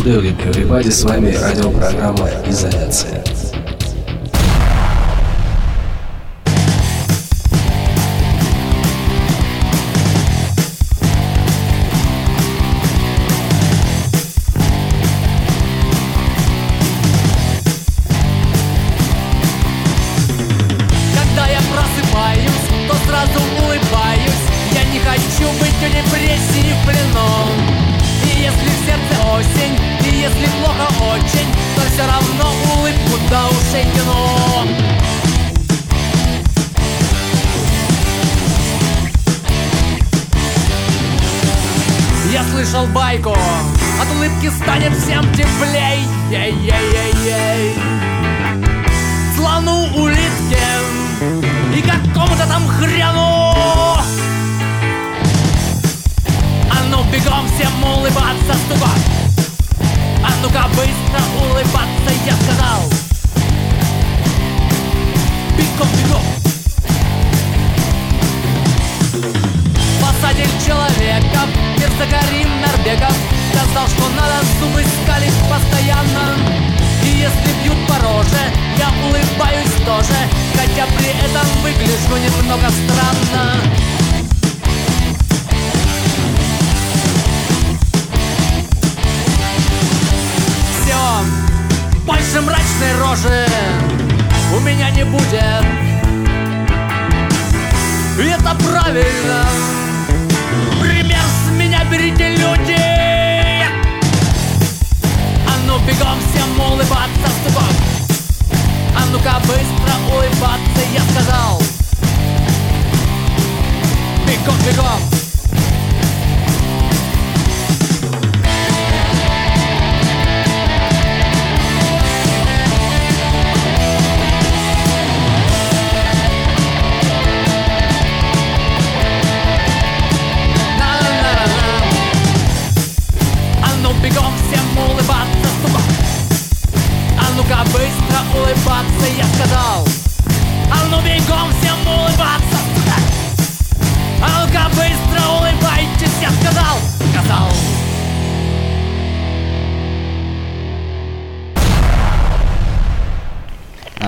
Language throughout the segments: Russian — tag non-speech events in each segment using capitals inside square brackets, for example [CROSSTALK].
Evening, everybody, с вами радиопрограмма «Изоляция». Тоже. Хотя при этом выгляжу немного странно. Все, больше мрачной рожи у меня не будет. И это правильно. Пример с меня берите люди. А ну бегом всем улыбаться, стуком А ну-ка быстро улыбаться, я сказал. Бегом, бегом улыбаться, я сказал А ну бегом всем улыбаться,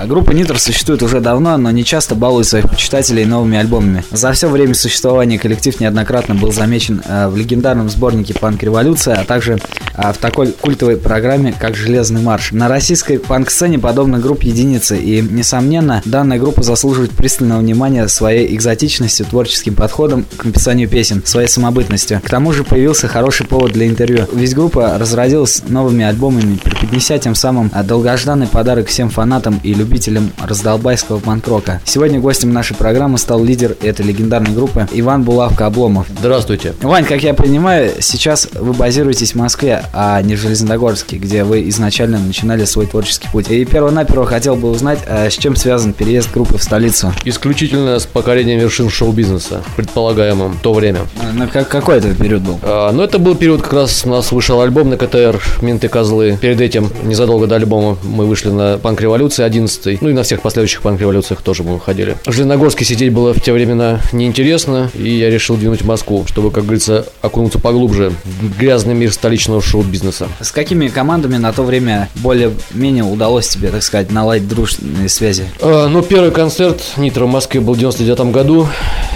Группа Нитр существует уже давно, но не часто балует своих почитателей новыми альбомами. За все время существования коллектив неоднократно был замечен э, в легендарном сборнике «Панк Революция», а также э, в такой культовой программе, как «Железный марш». На российской панк-сцене подобно групп единицы, и, несомненно, данная группа заслуживает пристального внимания своей экзотичностью, творческим подходом к написанию песен, своей самобытностью. К тому же появился хороший повод для интервью, ведь группа разродилась новыми альбомами, преподнеся тем самым э, долгожданный подарок всем фанатам и любителям любителям раздолбайского панкрока. Сегодня гостем нашей программы стал лидер этой легендарной группы Иван Булавка Обломов. Здравствуйте. Вань, как я понимаю, сейчас вы базируетесь в Москве, а не в Железнодогорске, где вы изначально начинали свой творческий путь. И перво-наперво хотел бы узнать, а с чем связан переезд группы в столицу? Исключительно с покорением вершин шоу-бизнеса, предполагаемым в то время. А, на как, какой это период был? А, ну, это был период, как раз у нас вышел альбом на КТР «Менты-козлы». Перед этим, незадолго до альбома, мы вышли на «Панк-революции» 11 19-й. Ну и на всех последующих панк-революциях тоже мы выходили В Железногорске сидеть было в те времена неинтересно, и я решил двинуть в Москву, чтобы, как говорится, окунуться поглубже в грязный мир столичного шоу-бизнеса. С какими командами на то время более-менее удалось тебе, так сказать, наладить дружные связи? Э, ну, первый концерт Нитро в Москве был в 99 году.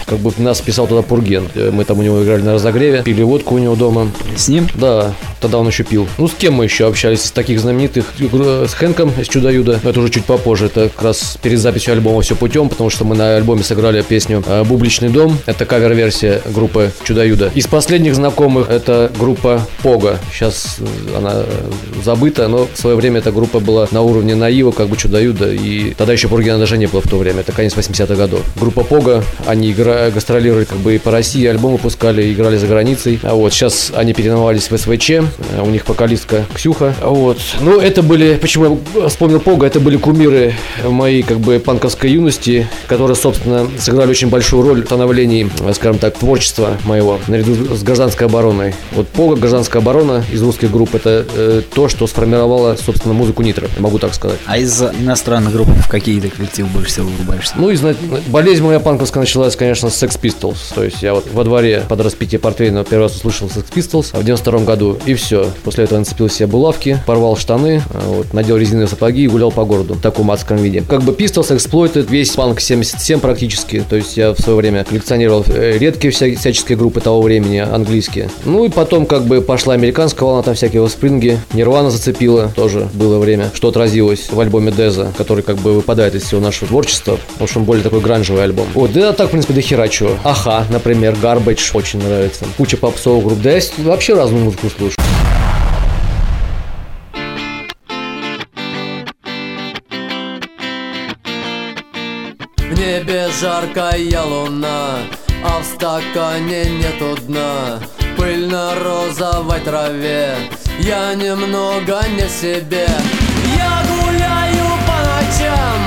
Как бы нас писал туда Пурген. Мы там у него играли на разогреве, пили водку у него дома. С ним? Да, тогда он еще пил. Ну, с кем мы еще общались? С таких знаменитых, с Хэнком, с Чудо-Юдо. Это уже чуть попозже это как раз перед записью альбома «Все путем», потому что мы на альбоме сыграли песню э, «Бубличный дом». Это кавер-версия группы Чудо-Юда. Из последних знакомых это группа Пога. Сейчас э, она э, забыта, но в свое время эта группа была на уровне Наива, как бы Чудо-Юда. И тогда еще Пургена даже не было в то время. Это конец 80-х годов. Группа Пога, они игра... гастролировали как бы и по России, альбомы пускали, играли за границей. А вот сейчас они переименовались в СВЧ. У них вокалистка Ксюха. Вот. Ну, это были, почему я вспомнил Пога, это были кумиры годы моей как бы панковской юности, которые, собственно, сыграли очень большую роль в становлении, скажем так, творчества моего, наряду с гражданской обороной. Вот ПОГа, гражданская оборона из русских групп, это э, то, что сформировало, собственно, музыку Нитро, могу так сказать. А из иностранных групп в какие ты коллективы больше всего вырубаешься? Ну, и болезнь моя панковская началась, конечно, с Sex Pistols. То есть я вот во дворе под распитие портвейна первый раз услышал Sex Pistols в 92 году, и все. После этого я нацепил себе булавки, порвал штаны, а, вот, надел резиновые сапоги и гулял по городу в таком адском виде. Как бы Pistols, Exploited, весь панк 77 практически. То есть я в свое время коллекционировал э, редкие вся, всяческие группы того времени, английские. Ну и потом как бы пошла американская волна, там всякие спринги, Нирвана зацепила, тоже было время, что отразилось в альбоме Деза, который как бы выпадает из всего нашего творчества, что он более такой гранжевый альбом. Вот, да так, в принципе, до. Аха, например, Garbage очень нравится. Куча попсовых групп. Да я вообще разную музыку слушаю. Небе жаркая луна, а в стакане нету дна. Пыль на розовой траве, я немного не себе. Я гуляю по ночам.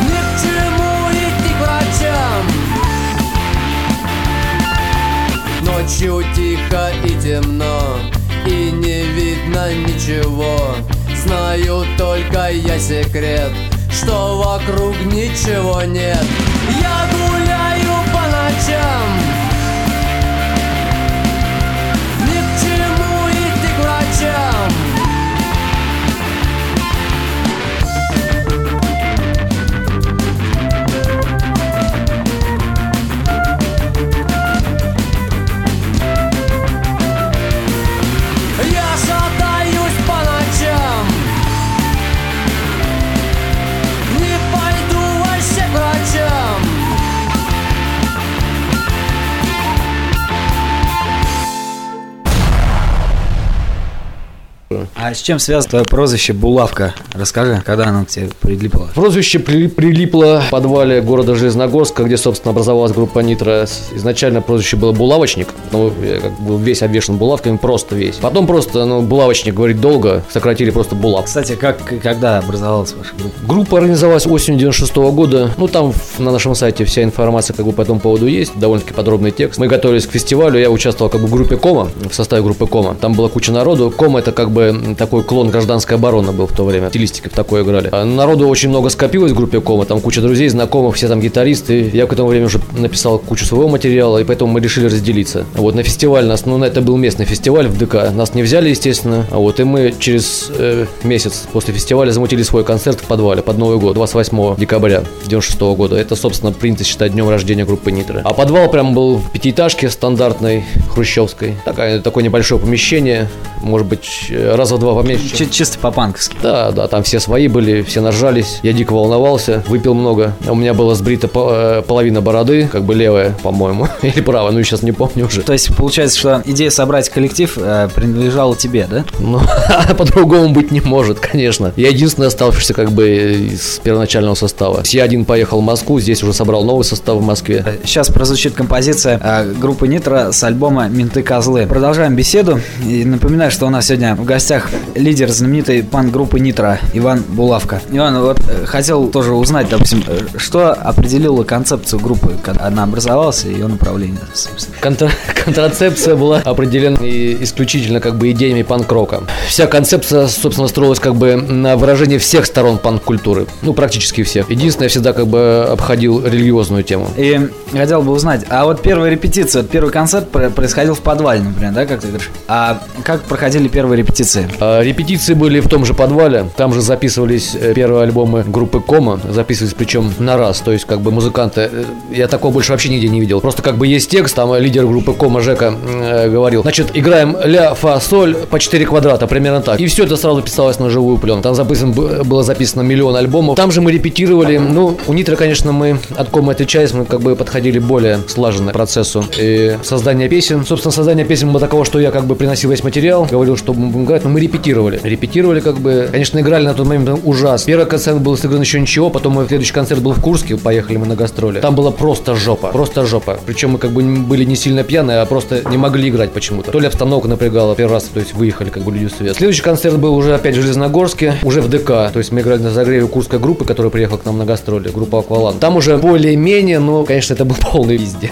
Ни к чему идти врачам. Ночью тихо и темно И не видно ничего. Знаю только я секрет Что вокруг ничего нет. Я гуляю по ночам А с чем связано твое прозвище Булавка? Расскажи, когда оно к тебе прилипло? Прозвище при- прилипло в подвале города Железногорска, где, собственно, образовалась группа Нитро. Изначально прозвище было Булавочник. Ну, я как бы весь обвешен булавками, просто весь. Потом просто, ну, Булавочник говорить долго, сократили просто Булав. Кстати, как, когда образовалась ваша группа? Группа организовалась осенью 96 года. Ну, там на нашем сайте вся информация как бы по этому поводу есть, довольно-таки подробный текст. Мы готовились к фестивалю, я участвовал как бы в группе Кома, в составе группы Кома. Там была куча народу. Кома это как бы такой клон гражданской обороны был в то время. Стилистика в такое играли. А Народу очень много скопилось в группе Кома, там куча друзей, знакомых, все там гитаристы. Я к этому времени уже написал кучу своего материала, и поэтому мы решили разделиться. Вот на фестиваль нас, ну, это был местный фестиваль в ДК. Нас не взяли, естественно. А вот и мы через э, месяц после фестиваля замутили свой концерт в подвале под Новый год, 28 декабря 96 года. Это, собственно, принято считать днем рождения группы Нитро. А подвал прям был в пятиэтажке стандартной, хрущевской. Такая, такое небольшое помещение, может быть, э, раза два поменьше. Чи- чисто по-панковски. Да, да, там все свои были, все нажались. Я дико волновался, выпил много. У меня была сбрита э, половина бороды, как бы левая, по-моему, [LAUGHS] или правая, ну сейчас не помню уже. То есть получается, что идея собрать коллектив э, принадлежала тебе, да? Ну, [LAUGHS] по-другому быть не может, конечно. Я единственный оставшийся как бы из первоначального состава. Я один поехал в Москву, здесь уже собрал новый состав в Москве. Сейчас прозвучит композиция э, группы Нитро с альбома «Менты козлы». Продолжаем беседу. И напоминаю, что у нас сегодня в гостях лидер знаменитой пан-группы Нитро Иван Булавка. Иван, вот э, хотел тоже узнать, допустим, э, что определило концепцию группы, когда она образовалась, и ее направление, собственно. Контра- [LAUGHS] контрацепция была определена исключительно как бы идеями панк-рока. Вся концепция, собственно, строилась как бы на выражении всех сторон панк-культуры. Ну, практически всех. Единственное, я всегда как бы обходил религиозную тему. И хотел бы узнать, а вот первая репетиция, первый концерт про- происходил в подвале, например, да, как ты говоришь? А как проходили первые репетиции? А, Репетиции были в том же подвале, там же записывались э, первые альбомы группы Кома, записывались причем на раз, то есть как бы музыканты, э, я такого больше вообще нигде не видел. Просто как бы есть текст, там э, лидер группы Кома Жека э, говорил, значит, играем ля, фа, соль по 4 квадрата, примерно так. И все это сразу писалось на живую пленку. Там записан, было записано миллион альбомов. Там же мы репетировали, ну, у Нитро, конечно, мы от Кома отличались, мы как бы подходили более слаженно к процессу и создания песен. Собственно, создание песен было такого, что я как бы приносил весь материал, говорил, что будем играть, но мы репетировали. Репетировали как бы, конечно, играли на тот момент ужас. Первый концерт был сыгран еще ничего, потом мой следующий концерт был в Курске, поехали мы на гастроли. Там было просто жопа, просто жопа. Причем мы как бы были не сильно пьяные, а просто не могли играть почему-то. То ли обстановка напрягала первый раз, то есть выехали как бы люди в свет. Следующий концерт был уже опять в Железногорске, уже в ДК. То есть мы играли на загреве курской группы, которая приехала к нам на гастроли, группа Аквалан. Там уже более-менее, но, конечно, это был [LAUGHS] полный везде.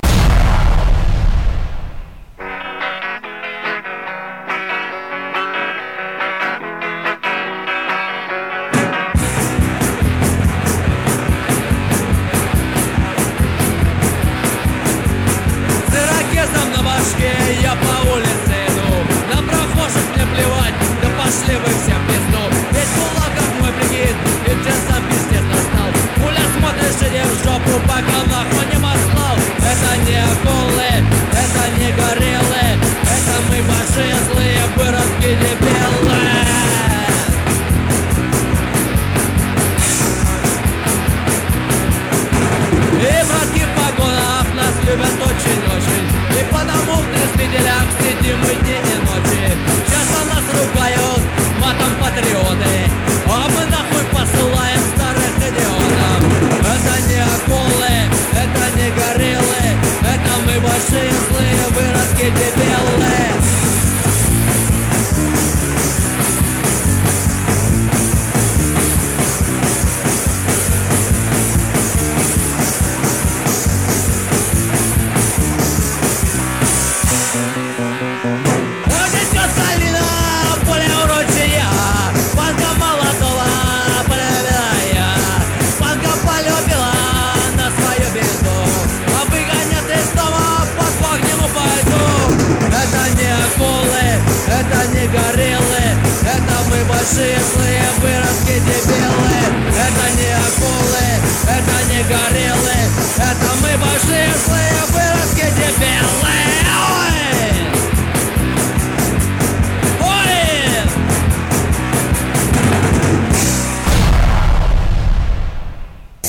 Это мы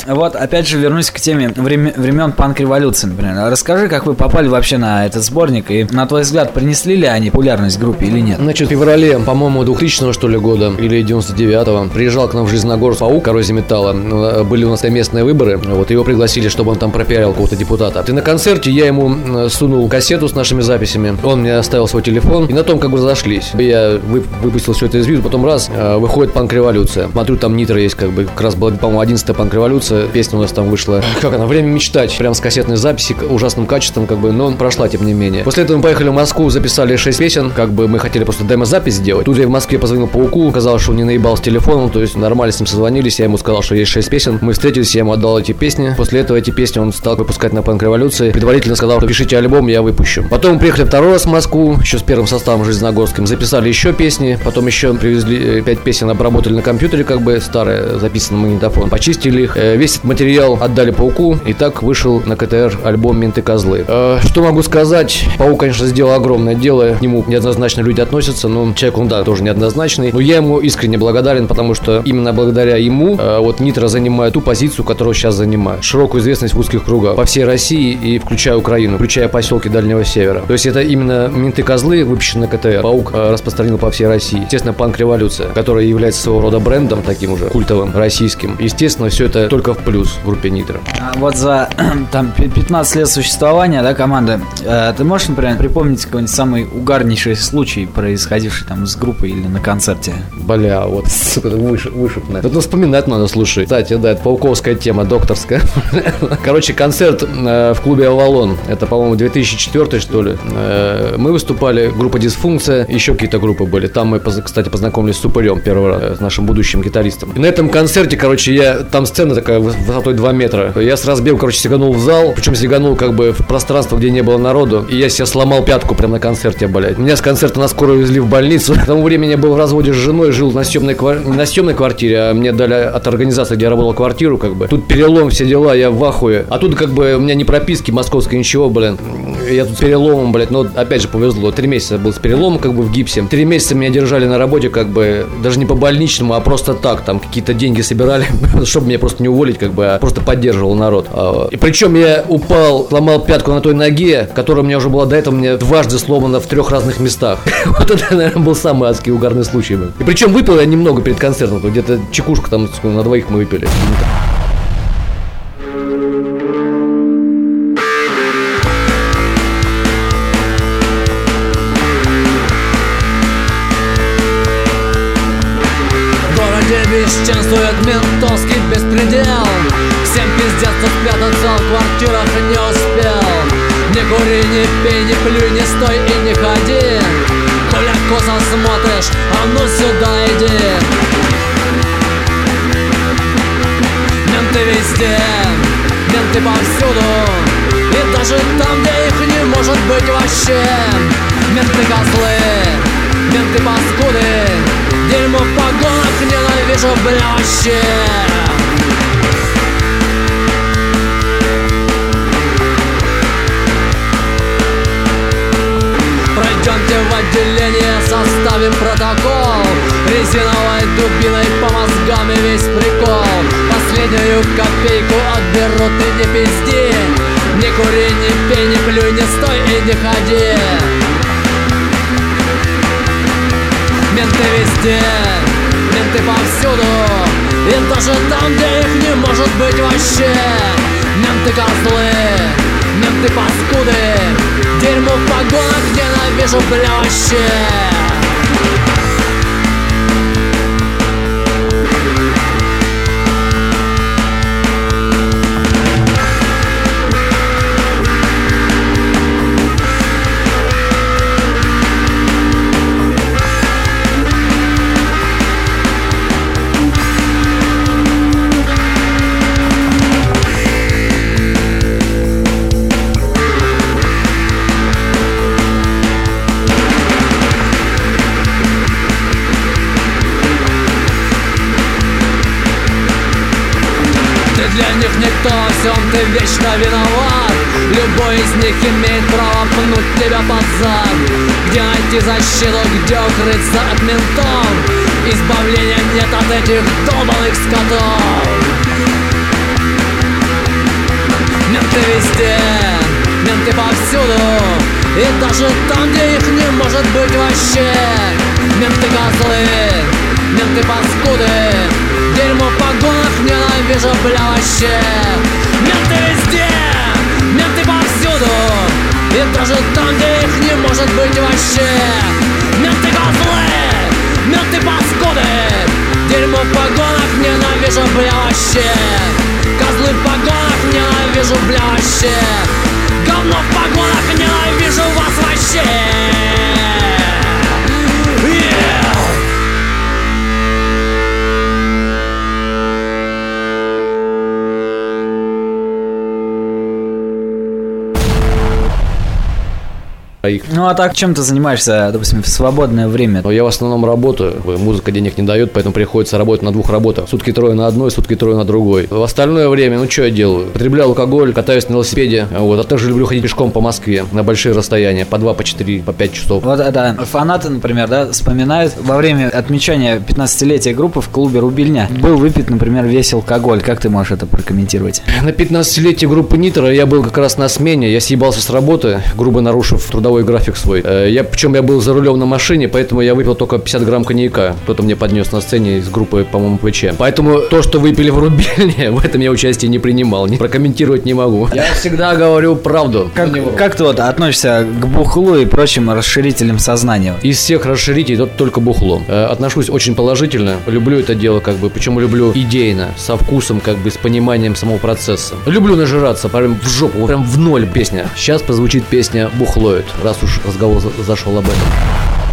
Вот, опять же, вернусь к теме времен, времен панк-революции, например. Расскажи, как вы попали вообще на этот сборник, и, на твой взгляд, принесли ли они популярность группе или нет? Значит, в феврале, по-моему, 2000 что ли года, или 99-го, приезжал к нам в Железногорск паук коррозии металла. Ну, Были у нас там местные выборы, вот его пригласили, чтобы он там пропиарил какого-то депутата. И на концерте я ему м, сунул кассету с нашими записями, он мне оставил свой телефон, и на том как бы разошлись. Я вы- выпустил все это из виду, потом раз, э, выходит панк-революция. Смотрю, там нитро есть, как бы, как раз была, по-моему, 11 панк-революция, песня у нас там вышла. [LAUGHS] Как она? Время мечтать. Прям с кассетной записи, ужасным качеством, как бы, но прошла, тем не менее. После этого мы поехали в Москву, записали 6 песен, как бы мы хотели просто демо-запись сделать. Тут я в Москве позвонил Пауку, сказал, что он не наебал с телефоном, то есть нормально с ним созвонились, я ему сказал, что есть 6 песен. Мы встретились, я ему отдал эти песни. После этого эти песни он стал выпускать на панк-революции. Предварительно сказал, что пишите альбом, я выпущу. Потом мы приехали второй раз в Москву, еще с первым составом Железногорским, записали еще песни, потом еще привезли 5 песен, обработали на компьютере, как бы старые, записаны на магнитофон, почистили их. Э, Весь этот материал отдали Пауку, и так вышел на КТР альбом «Менты козлы». Э, Что могу сказать? Паук, конечно, сделал огромное дело, к нему неоднозначно люди относятся, но человек, он, да, тоже неоднозначный. Но я ему искренне благодарен, потому что именно благодаря ему э, вот Нитро занимает ту позицию, которую сейчас занимает. Широкую известность в узких кругах по всей России и включая Украину, включая поселки Дальнего Севера. То есть это именно «Менты козлы», выпущенные на КТР. Паук э, распространил по всей России. Естественно, панк-революция, которая является своего рода брендом таким уже культовым, российским. Естественно, все это только в плюс в группе Нитро. А вот за [CLEARS THROAT] там пи- 15 лет существования, да, команды, э, ты можешь, например, припомнить какой-нибудь самый угарнейший случай, происходивший там с группой или на концерте? Бля, вот, сука, выш, вышипно. Это вспоминать надо, слушай. Кстати, да, это пауковская тема, докторская. [LAUGHS] Короче, концерт э, в клубе «Авалон». Это, по-моему, 2004 что ли. Э, мы выступали, группа «Дисфункция», еще какие-то группы были. Там мы, кстати, познакомились с Супырем первый раз, с нашим будущим гитаристом. И на этом концерте, короче, я... Там сцена такая высотой 2 метра. Я с разбегу, короче, сиганул в зал. Причем сиганул как бы в пространство, где не было народу. И я себе сломал пятку прямо на концерте, блядь. Меня с концерта на скорую везли в больницу. К тому времени я был в разводе с женой, жил на съемной, квар- на съемной квартире, а мне дали от организации, где я работал, квартиру, как бы. Тут перелом, все дела, я в ахуе. А тут как бы у меня не прописки московской, ничего, блин. я тут переломом, блядь, но опять же повезло. Три месяца был с переломом, как бы в гипсе. Три месяца меня держали на работе, как бы, даже не по больничному, а просто так, там какие-то деньги собирали, [LAUGHS] чтобы меня просто не уволить, как бы, просто поддерживал народ. А, и причем я упал, сломал пятку на той ноге, которая у меня уже была до этого, мне дважды сломана в трех разных местах. [LAUGHS] Вот это, наверное, был самый адский угарный случай. И причем выпил я немного перед концертом, где-то чекушку там на двоих мы выпили. Менты повсюду. И даже там, где их не может быть вообще. Менты козлы, менты паскуды. Дерьмо в погонах ненавижу, бля, вообще. Пройдемте в отделение, составим протокол. Резиновой дубиной по мозгам и весь прикол Последнюю копейку отберут и не пизди. Не кури, не пей, не плюй, не стой и не ходи. Менты везде, менты повсюду. И даже там, где их не может быть вообще. Менты козлы, менты паскуды. Дерьмо в погонах ненавижу, бля, вообще них имеет право пнуть тебя под зад. Где найти защиту, где укрыться от ментов? Избавления нет от этих долбанных скотов. Менты везде, менты повсюду. И даже там, где их не может быть вообще. Менты козлы, менты паскуды. Дерьмо в погонах ненавижу, бля, вообще. Менты везде, менты даже там, где их не может быть вообще. Менты козлы, менты паскуды. Дерьмо в погонах ненавижу, бля, вообще. Козлы в погонах ненавижу, бля, вообще. Говно в погонах их. Ну а так чем ты занимаешься, допустим, в свободное время? Я в основном работаю. Музыка денег не дает, поэтому приходится работать на двух работах. Сутки трое на одной, сутки трое на другой. В остальное время, ну что я делаю? Потребляю алкоголь, катаюсь на велосипеде. Вот, а также люблю ходить пешком по Москве на большие расстояния, по 2, по 4, по 5 часов. Вот это фанаты, например, да, вспоминают во время отмечания 15-летия группы в клубе Рубильня был выпит, например, весь алкоголь. Как ты можешь это прокомментировать? На 15-летие группы Нитро я был как раз на смене. Я съебался с работы, грубо нарушив трудовой трудовой график свой. Э, я, причем я был за рулем на машине, поэтому я выпил только 50 грамм коньяка. Кто-то мне поднес на сцене из группы, по-моему, ПЧ. Поэтому то, что выпили в рубильне, [LAUGHS] в этом я участие не принимал. Не прокомментировать не могу. Я всегда говорю правду. Как, как ты вот относишься к бухлу и прочим расширителям сознания? Из всех расширителей тот только бухло. Э, отношусь очень положительно. Люблю это дело, как бы. Почему люблю идейно, со вкусом, как бы, с пониманием самого процесса. Люблю нажираться, прям в жопу, прям в ноль песня. Сейчас позвучит песня «Бухлоид» раз уж разговор зашел об этом.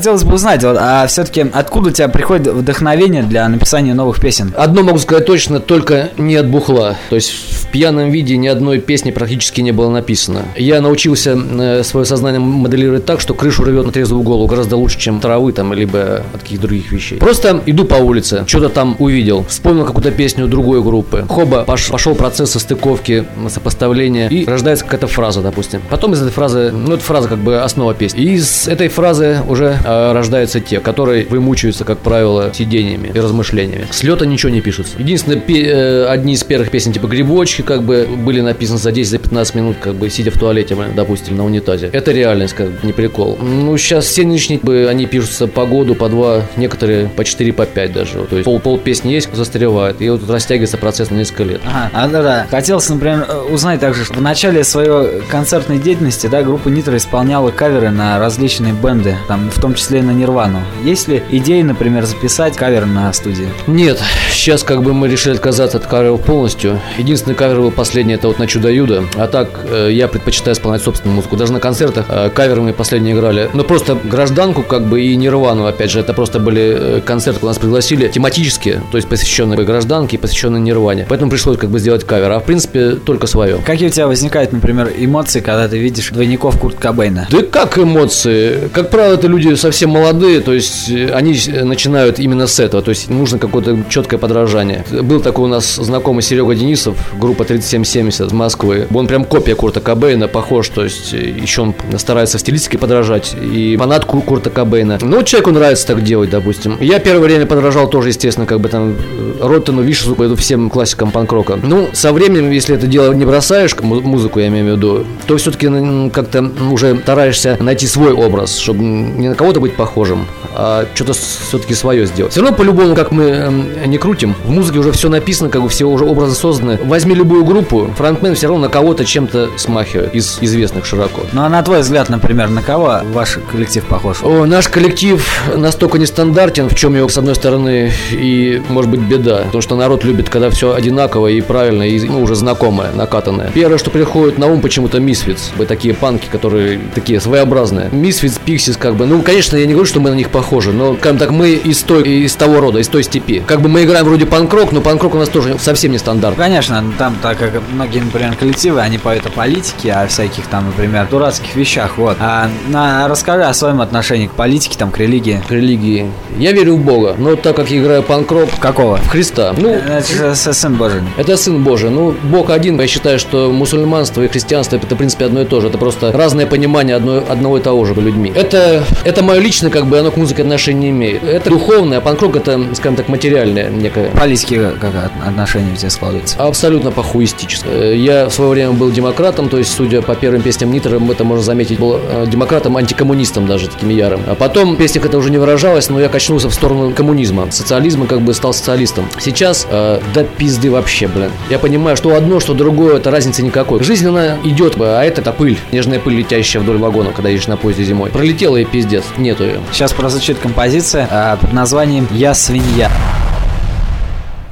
Хотелось бы узнать, вот, а все-таки откуда у тебя приходит вдохновение для написания новых песен? Одно могу сказать точно, только не от бухла. То есть пьяном виде ни одной песни практически не было написано. Я научился э, свое сознание моделировать так, что крышу рвет на трезвую голову гораздо лучше, чем травы там, либо от каких-то других вещей. Просто иду по улице, что-то там увидел, вспомнил какую-то песню другой группы. Хоба, пош- пошел процесс состыковки, сопоставления, и рождается какая-то фраза, допустим. Потом из этой фразы, ну, эта фраза как бы основа песни. И из этой фразы уже э, рождаются те, которые вымучиваются, как правило, сидениями и размышлениями. С ничего не пишется. Единственное, пе- э, одни из первых песен, типа «Грибочки», как бы, были написаны за 10-15 минут, как бы, сидя в туалете, допустим, на унитазе. Это реальность, как бы, не прикол. Ну, сейчас все нынешние, они пишутся по году, по два, некоторые по 4, по 5 даже. То есть пол, пол песни есть, застревает, и вот растягивается процесс на несколько лет. Ага, а, да, да. Хотелось, например, э, узнать также, что в начале своей концертной деятельности, да, группа Нитро исполняла каверы на различные бенды, там, в том числе и на Нирвану. Есть ли идеи, например, записать кавер на студии? Нет, сейчас как бы мы решили отказаться от каверов полностью. Единственный кавер был последний, это вот на Чудо-Юдо. А так, э, я предпочитаю исполнять собственную музыку. Даже на концертах э, каверы мы последние играли. Но просто гражданку как бы и Нирвану, опять же, это просто были э, концерты, нас пригласили тематические, то есть посвященные гражданке и посвященные Нирване. Поэтому пришлось как бы сделать кавер. А в принципе, только свое. Какие у тебя возникают, например, эмоции, когда ты видишь двойников Курт Кобейна? Да как эмоции? Как правило, это люди совсем молодые, то есть они начинают именно с этого, то есть нужно какое-то четкое подражание. Был такой у нас знакомый Серега Денисов, группа 3770 из Москвы. Он прям копия Курта Кобейна, похож, то есть э, еще он старается в стилистике подражать, и фанат Ку- Курта Кобейна. Ну, человеку нравится так делать, допустим. Я первое время подражал тоже, естественно, как бы там э, Роттену, Вишесу, пойду всем классикам панк-рока. Ну, со временем, если это дело не бросаешь, му- музыку я имею в виду, то все-таки как-то уже стараешься найти свой образ, чтобы не на кого-то быть похожим, а что-то все-таки свое сделать. Все равно по-любому, как мы эм, не крутим, в музыке уже все написано, как бы все уже образы созданы. Возьми любую группу, фронтмен все равно на кого-то чем-то смахивает из известных широко. Ну а на твой взгляд, например, на кого ваш коллектив похож? О, наш коллектив настолько нестандартен, в чем его, с одной стороны, и может быть беда. Потому что народ любит, когда все одинаково и правильно, и ну, уже знакомое, накатанное. Первое, что приходит на ум, почему-то Мисфиц. Вы такие панки, которые такие своеобразные. Мисфиц, Пиксис, как бы. Ну, конечно, я не говорю, что мы на них похожи, но, скажем так, мы из, той, из того рода, из той степи. Как бы мы играем вроде панк-рок, но панк-рок у нас тоже совсем не стандарт. Конечно, там, так как многие, например, коллективы, они поют о политике, о всяких там, например, дурацких вещах, вот. А на, расскажи о своем отношении к политике, там, к религии. К религии. Я верю в Бога, но так как я играю панк-рок, Какого? в Христа. Ну, Это же с- сын Божий. Это Сын Божий. Ну, Бог один. Я считаю, что мусульманство и христианство это, в принципе, одно и то же. Это просто разное понимание одно, одного и того же людьми. Это, это мое личное, как бы, оно к музыке отношения не имеет. Это духовное, а панкрок это, скажем так, материальная некая такая. Политики как от- отношения у тебя складываются? Абсолютно похуистическая. Э, Я в свое время был демократом, то есть, судя по первым песням Нитра, это можно заметить, был э, демократом-антикоммунистом даже таким ярым. А потом в песнях это уже не выражалось, но я качнулся в сторону коммунизма. Социализма как бы стал социалистом. Сейчас, э, да пизды вообще, блин. Я понимаю, что одно, что другое, это разницы никакой. Жизнь, она идет, а это, это пыль. Нежная пыль, летящая вдоль вагона, когда едешь на поезде зимой. Пролетела и пиздец. Нету ее. Сейчас прозвучит композиция под названием «Я свинья».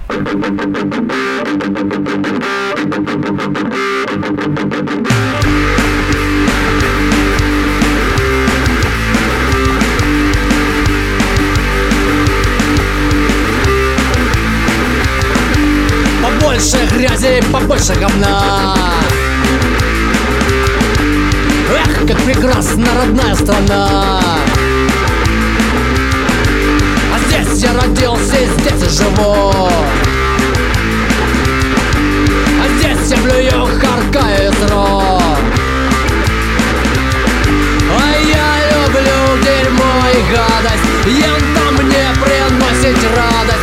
Побольше побольше говна. Эх, как прекрасна родная страна. А здесь я родился и здесь и живу. А здесь я блюю, харкаю из рот А я люблю дерьмо и гадость. Ем там мне приносит радость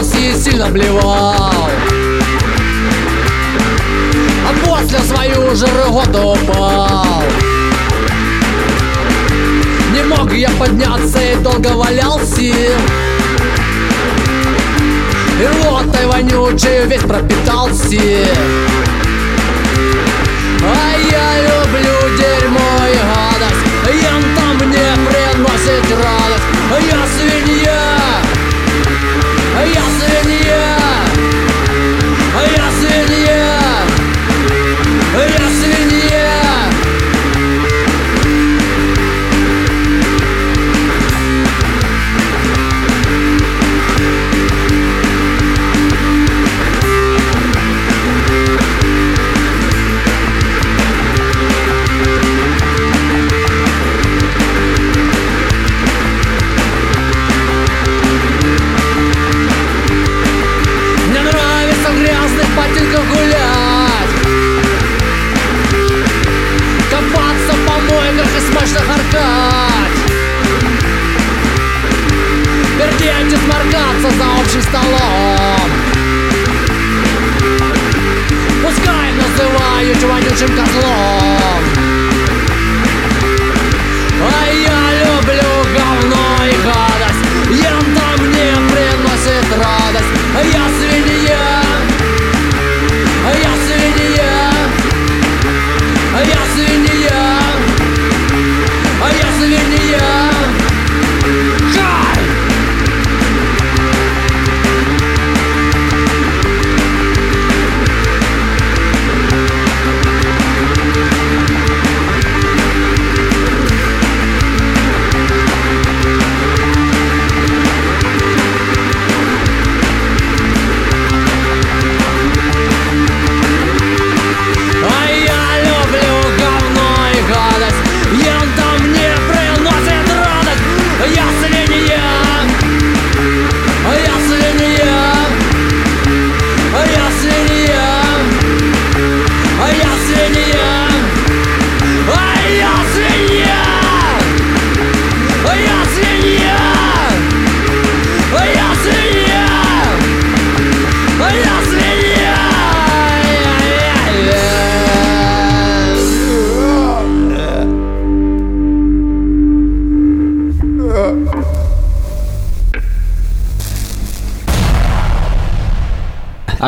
нажрался и сильно блевал. А после свою же рыготу упал. Не мог я подняться и долго валялся. И рвотой вонючей весь пропитался. А я люблю дерьмо и гадость. Ем там мне приносит радость. Я свинья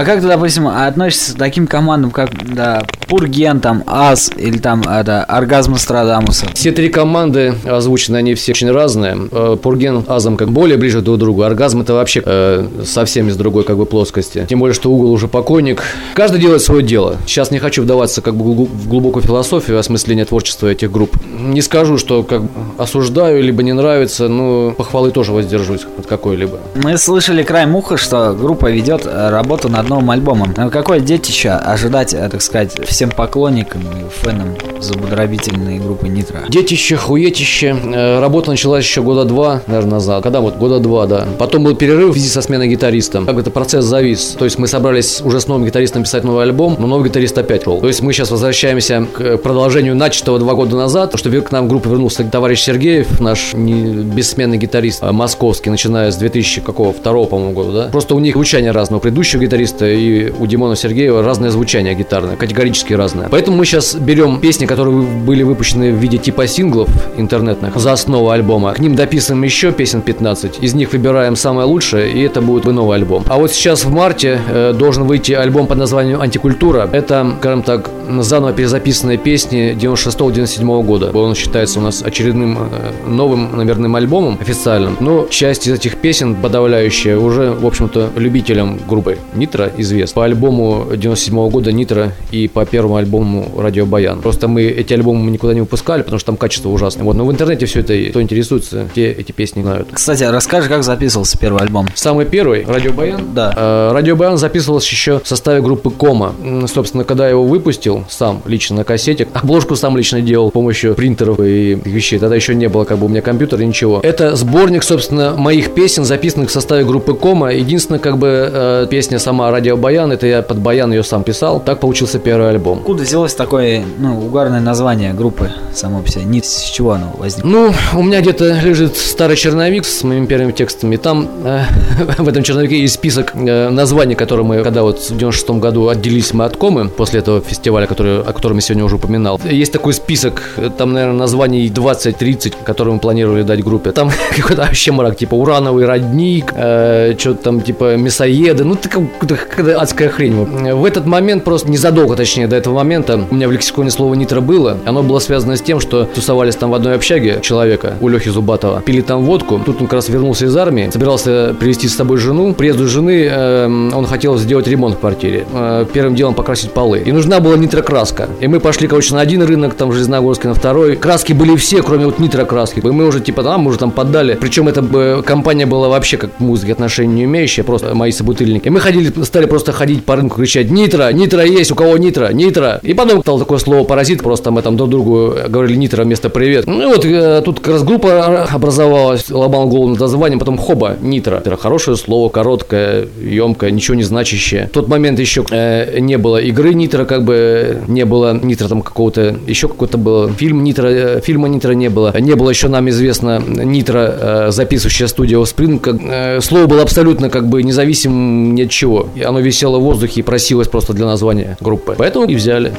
А как ты, допустим, относишься к таким командам, как да, Пурген, там, Ас или там это, Оргазм Страдамуса? Все три команды озвучены, они все очень разные. Э, Пурген, Азом как более ближе друг к другу. Оргазм это вообще э, совсем из другой как бы плоскости. Тем более, что угол уже покойник. Каждый делает свое дело. Сейчас не хочу вдаваться как бы в глубокую философию осмысления творчества этих групп. Не скажу, что как бы осуждаю, либо не нравится, но похвалы тоже воздерживаюсь от какой-либо. Мы слышали край муха, что группа ведет работу над новым альбомом. Какое детище ожидать, э, так сказать, в всем поклонникам и фенам забудоробительной группы Нитро. Детище, хуетище. Э, Работа началась еще года два, наверное, назад. Когда вот? Года два, да. Потом был перерыв в связи со сменой гитариста. Как бы это процесс завис. То есть мы собрались уже с новым гитаристом писать новый альбом, но новый гитарист опять шел. То есть мы сейчас возвращаемся к продолжению начатого два года назад, что к нам в группу вернулся товарищ Сергеев, наш не- бессменный гитарист э, московский, начиная с 2000 какого, второго, по-моему, года, да? Просто у них звучание разное. У предыдущего гитариста и у Димона Сергеева разное звучание гитарное, категорически разное. Поэтому мы сейчас берем песни, которые были выпущены в виде типа синглов интернетных за основу альбома. К ним дописываем еще песен 15. Из них выбираем самое лучшее, и это будет новый альбом. А вот сейчас в марте э, должен выйти альбом под названием «Антикультура». Это, скажем так, заново перезаписанные песни 96-97 года. Он считается у нас очередным э, новым номерным альбомом официальным. Но часть из этих песен, подавляющая, уже, в общем-то, любителям группы Нитро известна. По альбому 97 года Нитро и по первому альбому Радио Баян. Просто мы эти альбомы никуда не выпускали, потому что там качество ужасное. Вот, но в интернете все это, кто интересуется, те эти песни знают. Кстати, расскажи, как записывался первый альбом? Самый первый, Радио Баян, Да. Э, Радио Баян записывалось еще в составе группы Кома. Собственно, когда я его выпустил сам лично на кассете, [LAUGHS] обложку сам лично делал с помощью принтеров и вещей. Тогда еще не было как бы у меня компьютера, ничего. Это сборник, собственно, моих песен, записанных в составе группы Кома. Единственное, как бы э, песня сама Радио Баян, это я под Баян ее сам писал. Так получился первый альбом. Откуда взялось такое, ну, угарное название группы само по себе? Нит, с чего оно возникло? Ну, у меня где-то лежит старый черновик с моими первыми текстами. Там э, [LAUGHS] в этом черновике есть список э, названий, которые мы, когда вот в 96 году отделились мы от Комы, после этого фестиваля, который, о котором я сегодня уже упоминал. Есть такой список, э, там, наверное, названий 20-30, которые мы планировали дать группе. Там [LAUGHS] какой-то вообще мрак, типа урановый родник, э, что-то там типа мясоеды, ну, какая-то адская хрень. В этот момент, просто незадолго, точнее, до этого момента, у меня в лексиконе слово «нитро» было. Оно было связано с тем, что тусовались там в одной общаге человека, у Лехи Зубатова. Пили там водку. Тут он как раз вернулся из армии, собирался привезти с собой жену. Приезду жены э, он хотел сделать ремонт в квартире. Э, первым делом покрасить полы. И нужна была нитрокраска. И мы пошли, короче, на один рынок, там в Железногорске, на второй. Краски были все, кроме вот нитрокраски. И мы уже типа мы уже там поддали. Причем эта э, компания была вообще как к музыке отношения не имеющая, просто мои собутыльники. И мы ходили, стали просто ходить по рынку, кричать «Нитро! Нитро есть! У кого нитро? Нитро!» И потом стало такое слово «паразит», просто мы там друг другу говорили «Нитро» вместо «Привет». Ну и вот э, тут как раз группа образовалась, ломал голову над названием, потом «Хоба! Нитро». Это хорошее слово, короткое, емкое, ничего не значащее. В тот момент еще э, не было игры «Нитро», как бы не было «Нитро» там какого-то, еще какой-то был фильм «Нитро», э, фильма «Нитро» не было. Не было еще нам известно «Нитро», э, записывающая студия. Как, э, слово было абсолютно как бы независимым ни от чего. И оно висело в воздухе и просилось просто для названия группы. Поэтому и взяли.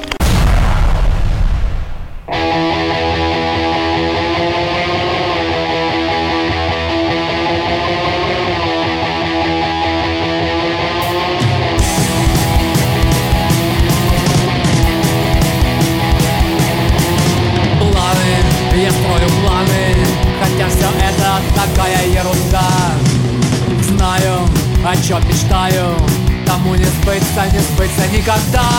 О чем мечтаю Тому не сбыться, не сбыться никогда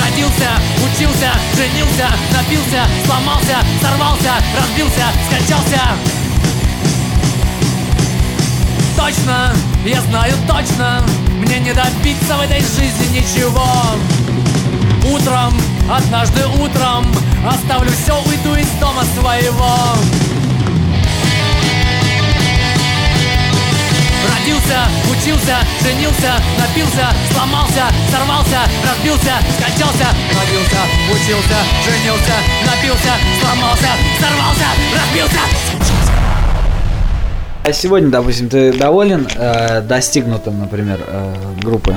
Родился, учился, женился, напился, сломался, сорвался, разбился, скончался. Точно, я знаю точно Мне не добиться в этой жизни ничего. Утром, однажды утром Оставлю все, уйду из дома своего Родился, учился, женился, напился, сломался, сорвался, разбился, скончался Родился, учился, женился, напился, сломался, сорвался, разбился А сегодня, допустим, ты доволен э, достигнутым, например, э, группы?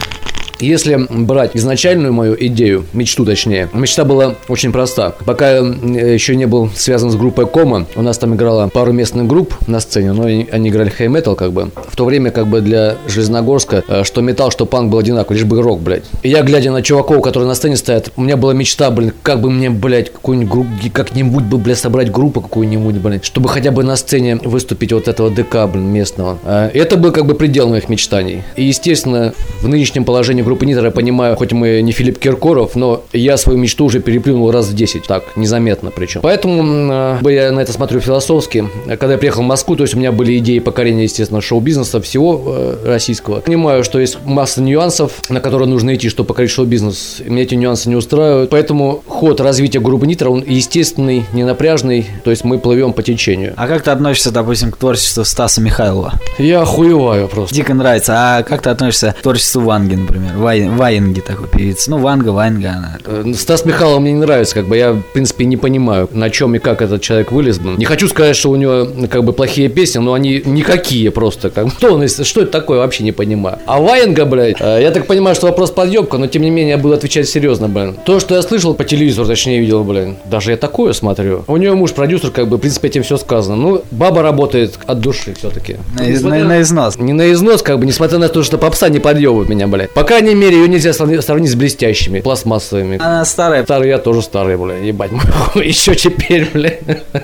Если брать изначальную мою идею, мечту точнее, мечта была очень проста. Пока я еще не был связан с группой Кома, у нас там играло пару местных групп на сцене, но они играли хей метал как бы. В то время как бы для Железногорска, э, что металл, что панк был одинаковый, лишь бы рок, блядь. И я, глядя на чуваков, которые на сцене стоят, у меня была мечта, блин, как бы мне, блядь, какую-нибудь как-нибудь бы, блядь, собрать группу какую-нибудь, блядь, чтобы хотя бы на сцене выступить вот этого ДК, блин, местного. Э, Это был как бы предел моих мечтаний. И, естественно, в нынешнем положении группы Нитро я понимаю, хоть мы не Филипп Киркоров, но я свою мечту уже переплюнул раз в 10, так, незаметно причем. Поэтому э, я на это смотрю философски. Когда я приехал в Москву, то есть у меня были идеи покорения, естественно, шоу-бизнеса всего э, российского. Понимаю, что есть масса нюансов, на которые нужно идти, чтобы покорить шоу-бизнес. Меня эти нюансы не устраивают. Поэтому ход развития группы Нитро, он естественный, не напряжный, то есть мы плывем по течению. А как ты относишься, допустим, к творчеству Стаса Михайлова? Я охуеваю просто. Дико нравится. А как ты относишься к творчеству Ванги, например? Вай, Ваенги такой певица. Ну, Ванга, Ванга, она. Э, Стас Михайлов мне не нравится, как бы я, в принципе, не понимаю, на чем и как этот человек вылез. Не хочу сказать, что у него как бы плохие песни, но они никакие просто. Как, что, он, что это такое, вообще не понимаю. А Ваенга, блядь, э, я так понимаю, что вопрос подъебка, но тем не менее я буду отвечать серьезно, блин. То, что я слышал по телевизору, точнее видел, блин, даже я такое смотрю. У нее муж продюсер, как бы, в принципе, этим все сказано. Ну, баба работает от души все-таки. На, из- на- на износ. Не на износ, как бы, несмотря на то, что попса не подъебывает меня, блядь. По крайней мере, ее нельзя сравни- сравнить с блестящими, пластмассовыми. Она старая. Старый я тоже старый, бля, ебать, [LAUGHS] еще теперь, бля.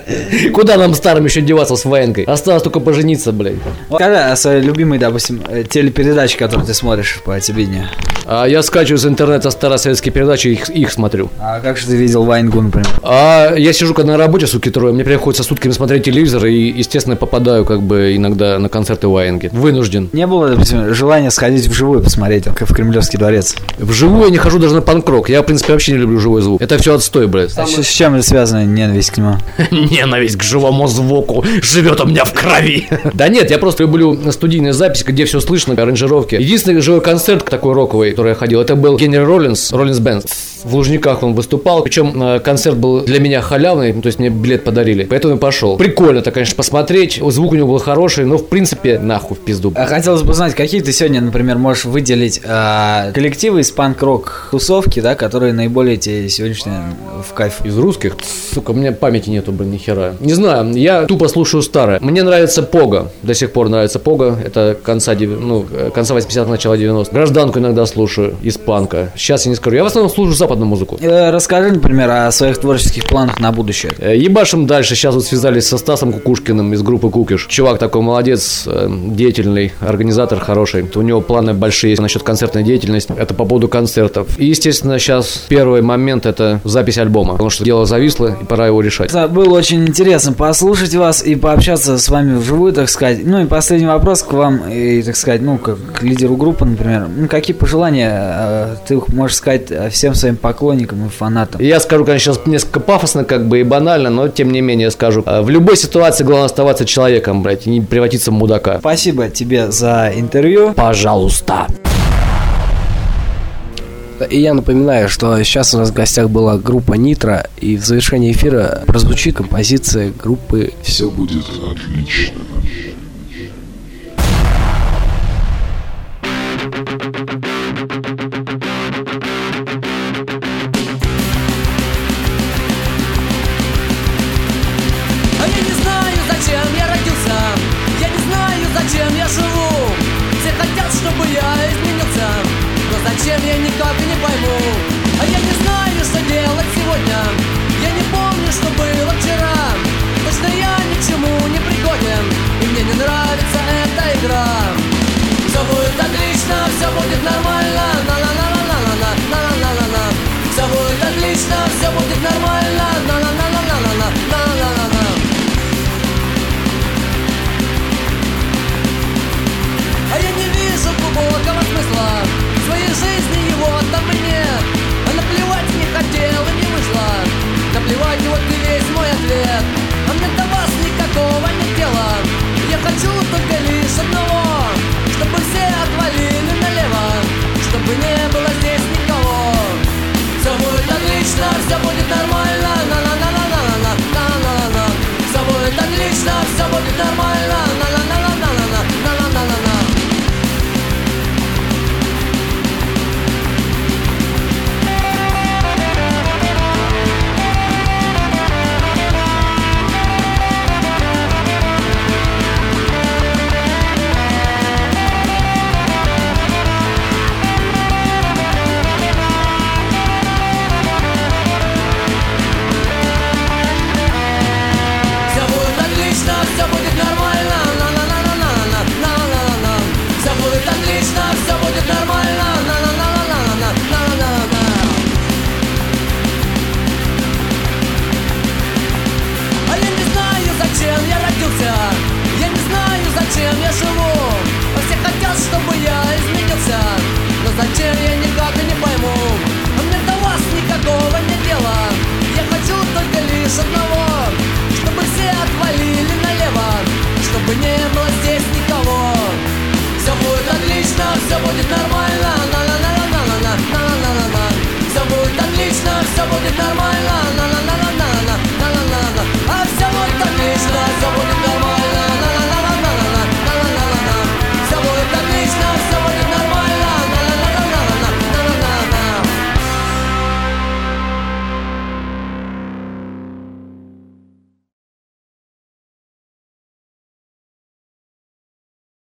[LAUGHS] Куда нам старым еще деваться с военкой? Осталось только пожениться, блядь. Скажи о своей любимой, допустим, э, телепередаче, которую ты смотришь по телевидению. А я скачиваю с интернета старосоветские передачи, их, их смотрю. А как же ты видел Вайнгу, например? А я сижу когда на работе сутки трое, мне приходится сутками смотреть телевизор и, естественно, попадаю как бы иногда на концерты Ваенги. Вынужден. Не было, допустим, желания сходить вживую посмотреть, как в Кремлевский дворец? Вживую я не хожу даже на панк-рок. Я, в принципе, вообще не люблю живой звук. Это все отстой, блядь. А с, чем связана ненависть к нему? [LAUGHS] Ненависть к живому звуку живет у меня в крови. [LAUGHS] Да нет, я просто люблю студийные записи, где все слышно, аранжировки. Единственный живой концерт такой роковый, который я ходил, это был Генри Роллинс, Роллинс Бенд. В Лужниках он выступал, причем э, концерт был для меня халявный, то есть мне билет подарили, поэтому я пошел. Прикольно это, конечно, посмотреть, звук у него был хороший, но в принципе нахуй в пизду. А хотелось бы узнать, какие ты сегодня, например, можешь выделить а, коллективы из панк-рок тусовки, да, которые наиболее тебе сегодняшние в кайф? Из русских, сука, у меня памяти нету, блин, ни хера. Не знаю, я тупо слушаю старое. Мне нравится Пога, до сих пор нравится Пога. Это конца, ну, э, конца 80-х, начала 90-х. Гражданку иногда слушаю, из панка. Сейчас я не скажу. Я в основном слушаю западную музыку. Э, Расскажи, например, о своих творческих планах на будущее. Э, Ебашим дальше. Сейчас вот связались со Стасом Кукушкиным из группы Кукиш. Чувак такой молодец, деятельный, организатор хороший. У него планы большие насчет концертной деятельности. Это по поводу концертов. И, естественно, сейчас первый момент это запись альбома. Потому что дело зависло, и пора его решать. Это Было очень интересно послушать вас и пообщаться с вами вживую, так сказать. Ну и последний вопрос к вам, и, так сказать, ну, как к лидеру группы, например. Ну, какие пожелания э, ты можешь сказать э, всем своим поклонникам и фанатам? Я скажу, конечно, сейчас несколько пафосно, как бы и банально, но тем не менее скажу. э, В любой ситуации главное оставаться человеком, блядь, и не превратиться в мудака. Спасибо тебе за интервью. Пожалуйста. И я напоминаю, что сейчас у нас в гостях была группа Нитро, и в завершении эфира прозвучит композиция группы Все будет отлично.